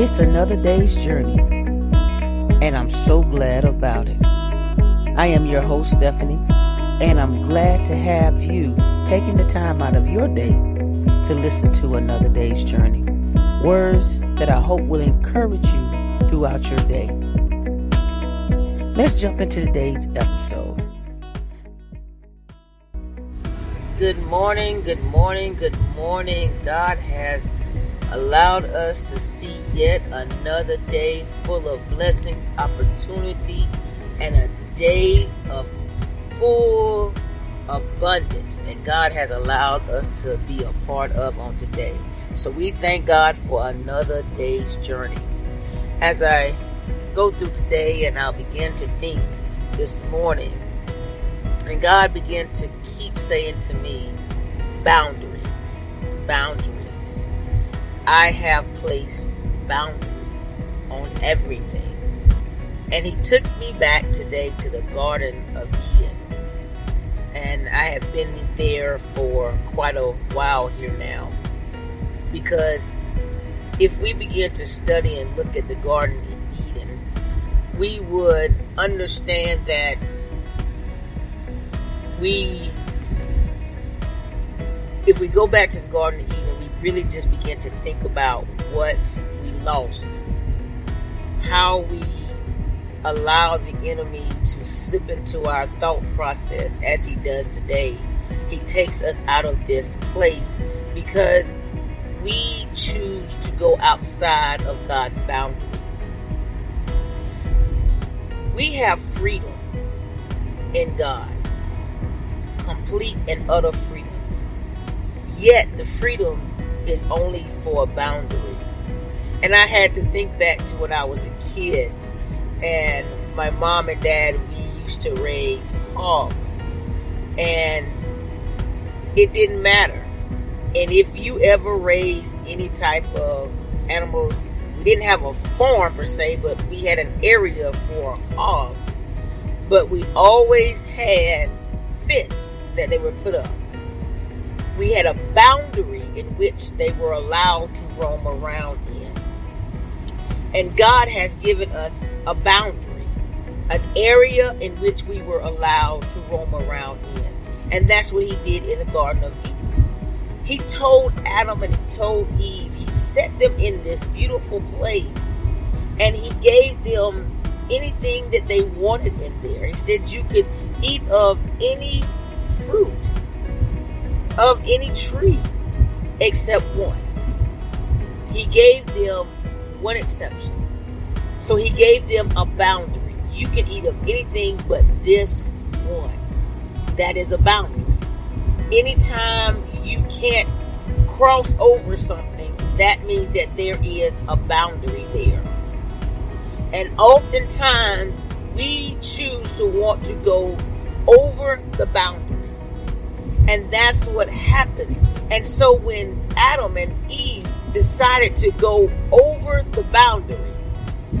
It's another day's journey, and I'm so glad about it. I am your host, Stephanie, and I'm glad to have you taking the time out of your day to listen to another day's journey. Words that I hope will encourage you throughout your day. Let's jump into today's episode. Good morning, good morning, good morning. God has allowed us to see yet another day full of blessings, opportunity, and a day of full abundance that God has allowed us to be a part of on today. So we thank God for another day's journey. As I go through today and I'll begin to think this morning, and God began to keep saying to me, boundaries, boundaries. I have placed boundaries on everything. And he took me back today to the Garden of Eden. And I have been there for quite a while here now. Because if we begin to study and look at the Garden of Eden, we would understand that we, if we go back to the Garden of Eden, we really just begin to think about what we lost, how we allow the enemy to slip into our thought process as he does today. He takes us out of this place because we choose to go outside of God's boundaries. We have freedom in God complete and utter freedom. Yet the freedom is only for a boundary. And I had to think back to when I was a kid and my mom and dad, we used to raise hogs. And it didn't matter. And if you ever raised any type of animals, we didn't have a farm per se, but we had an area for hogs. But we always had fence that they were put up. We had a boundary in which they were allowed to roam around in. And God has given us a boundary, an area in which we were allowed to roam around in. And that's what He did in the Garden of Eden. He told Adam and He told Eve, He set them in this beautiful place and He gave them anything that they wanted in there. He said, You could eat of any fruit of any tree except one. He gave them one exception. So he gave them a boundary. You can eat of anything but this one. That is a boundary. Anytime you can't cross over something, that means that there is a boundary there. And oftentimes we choose to want to go over the boundary. And that's what happens. And so when Adam and Eve decided to go over the boundary,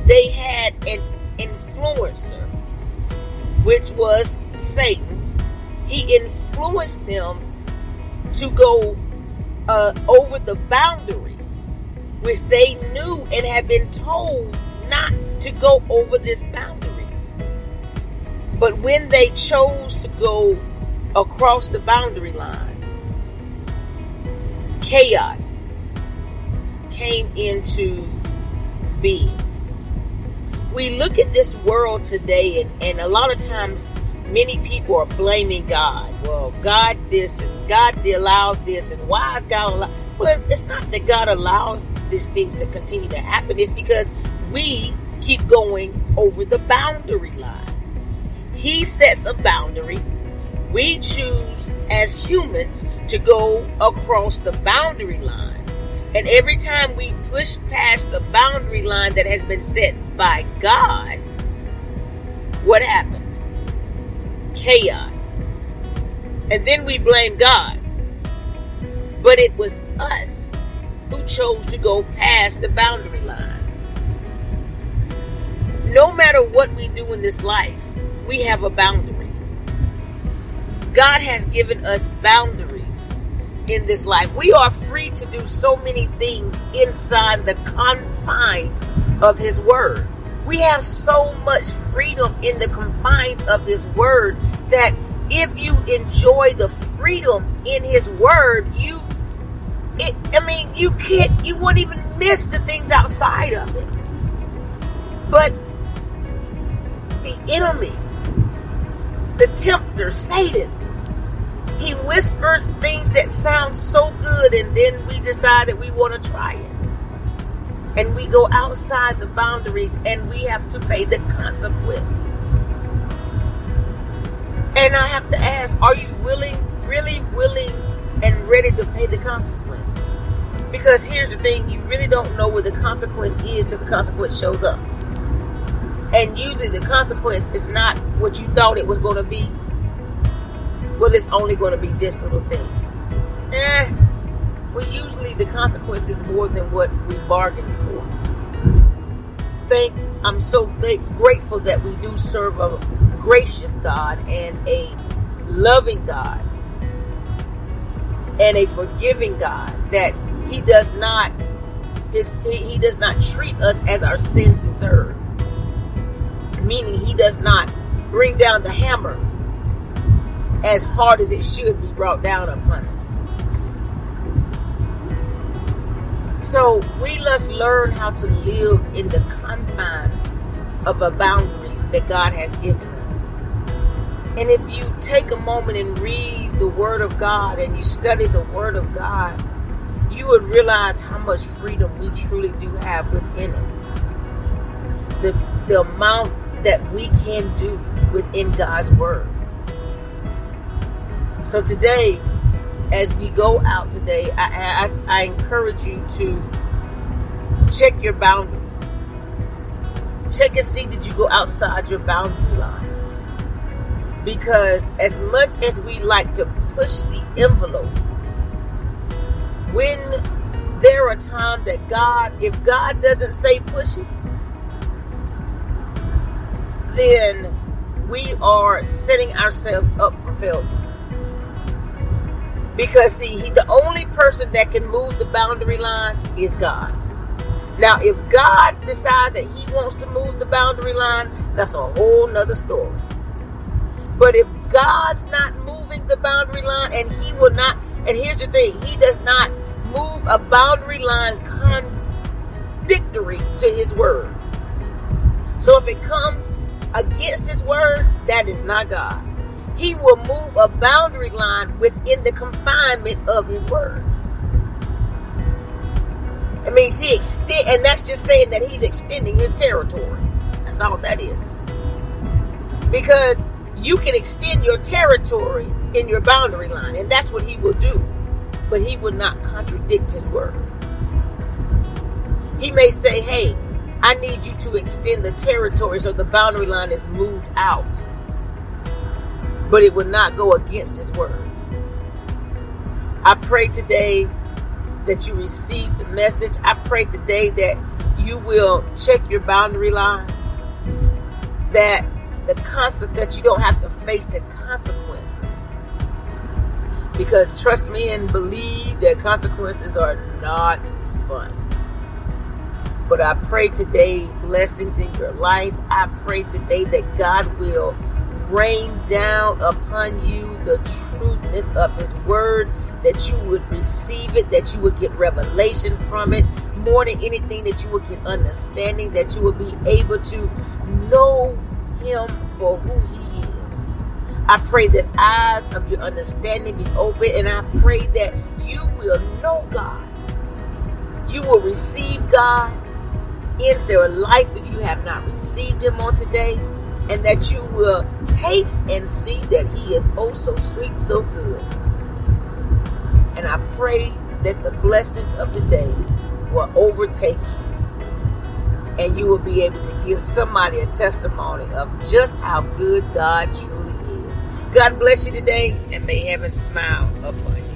they had an influencer, which was Satan. He influenced them to go uh, over the boundary, which they knew and had been told not to go over this boundary. But when they chose to go across the boundary line, chaos came into being. We look at this world today, and, and a lot of times, many people are blaming God. Well, God this and God allowed this, and why is God allow? Well, it's not that God allows these things to continue to happen. It's because we keep going over the boundary line. He sets a boundary we choose as humans to go across the boundary line. And every time we push past the boundary line that has been set by God, what happens? Chaos. And then we blame God. But it was us who chose to go past the boundary line. No matter what we do in this life, we have a boundary. God has given us boundaries. in this life. We are free to do so many things inside the confines of His Word. We have so much freedom in the confines of His Word that if you enjoy the freedom in His Word, you, it, I mean, you can't, you won't even miss the things outside of it. But the enemy, the tempter, Satan, he whispers things that sound so good, and then we decide that we want to try it. And we go outside the boundaries and we have to pay the consequence. And I have to ask, are you willing, really willing, and ready to pay the consequence? Because here's the thing, you really don't know what the consequence is till the consequence shows up. And usually the consequence is not what you thought it was going to be. Well, it's only going to be this little thing. Eh, well, usually the consequence is more than what we bargained for. Thank, I'm so grateful that we do serve a gracious God and a loving God and a forgiving God that he does not his, he does not treat us as our sins deserve meaning he does not bring down the hammer as hard as it should be brought down upon us. So we must learn how to live in the confines of the boundaries that God has given us. And if you take a moment and read the Word of God and you study the Word of God, you would realize how much freedom we truly do have within it. The, the amount that we can do within God's Word. So today, as we go out today, I, I, I encourage you to check your boundaries. Check and see did you go outside your boundary lines. Because as much as we like to push the envelope, when there are times that God, if God doesn't say push it, then we are setting ourselves up for failure. Because see, he, the only person that can move the boundary line is God. Now, if God decides that he wants to move the boundary line, that's a whole nother story. But if God's not moving the boundary line and he will not, and here's the thing, he does not move a boundary line contradictory to his word. So if it comes against his word, that is not God. He will move a boundary line within the confinement of his word. I mean, he extend, and that's just saying that he's extending his territory. That's all that is. Because you can extend your territory in your boundary line, and that's what he will do. But he will not contradict his word. He may say, hey, I need you to extend the territory so the boundary line is moved out. But it will not go against his word. I pray today that you receive the message. I pray today that you will check your boundary lines. That the concept that you don't have to face the consequences. Because trust me and believe that consequences are not fun. But I pray today blessings in your life. I pray today that God will rain down upon you the truthness of His Word, that you would receive it, that you would get revelation from it, more than anything, that you would get understanding, that you would be able to know Him for who He is. I pray that eyes of your understanding be open, and I pray that you will know God. You will receive God into your life if you have not received him on today, and that you will taste and see that he is oh so sweet, so good. And I pray that the blessings of today will overtake you, and you will be able to give somebody a testimony of just how good God truly is. God bless you today, and may heaven smile upon you.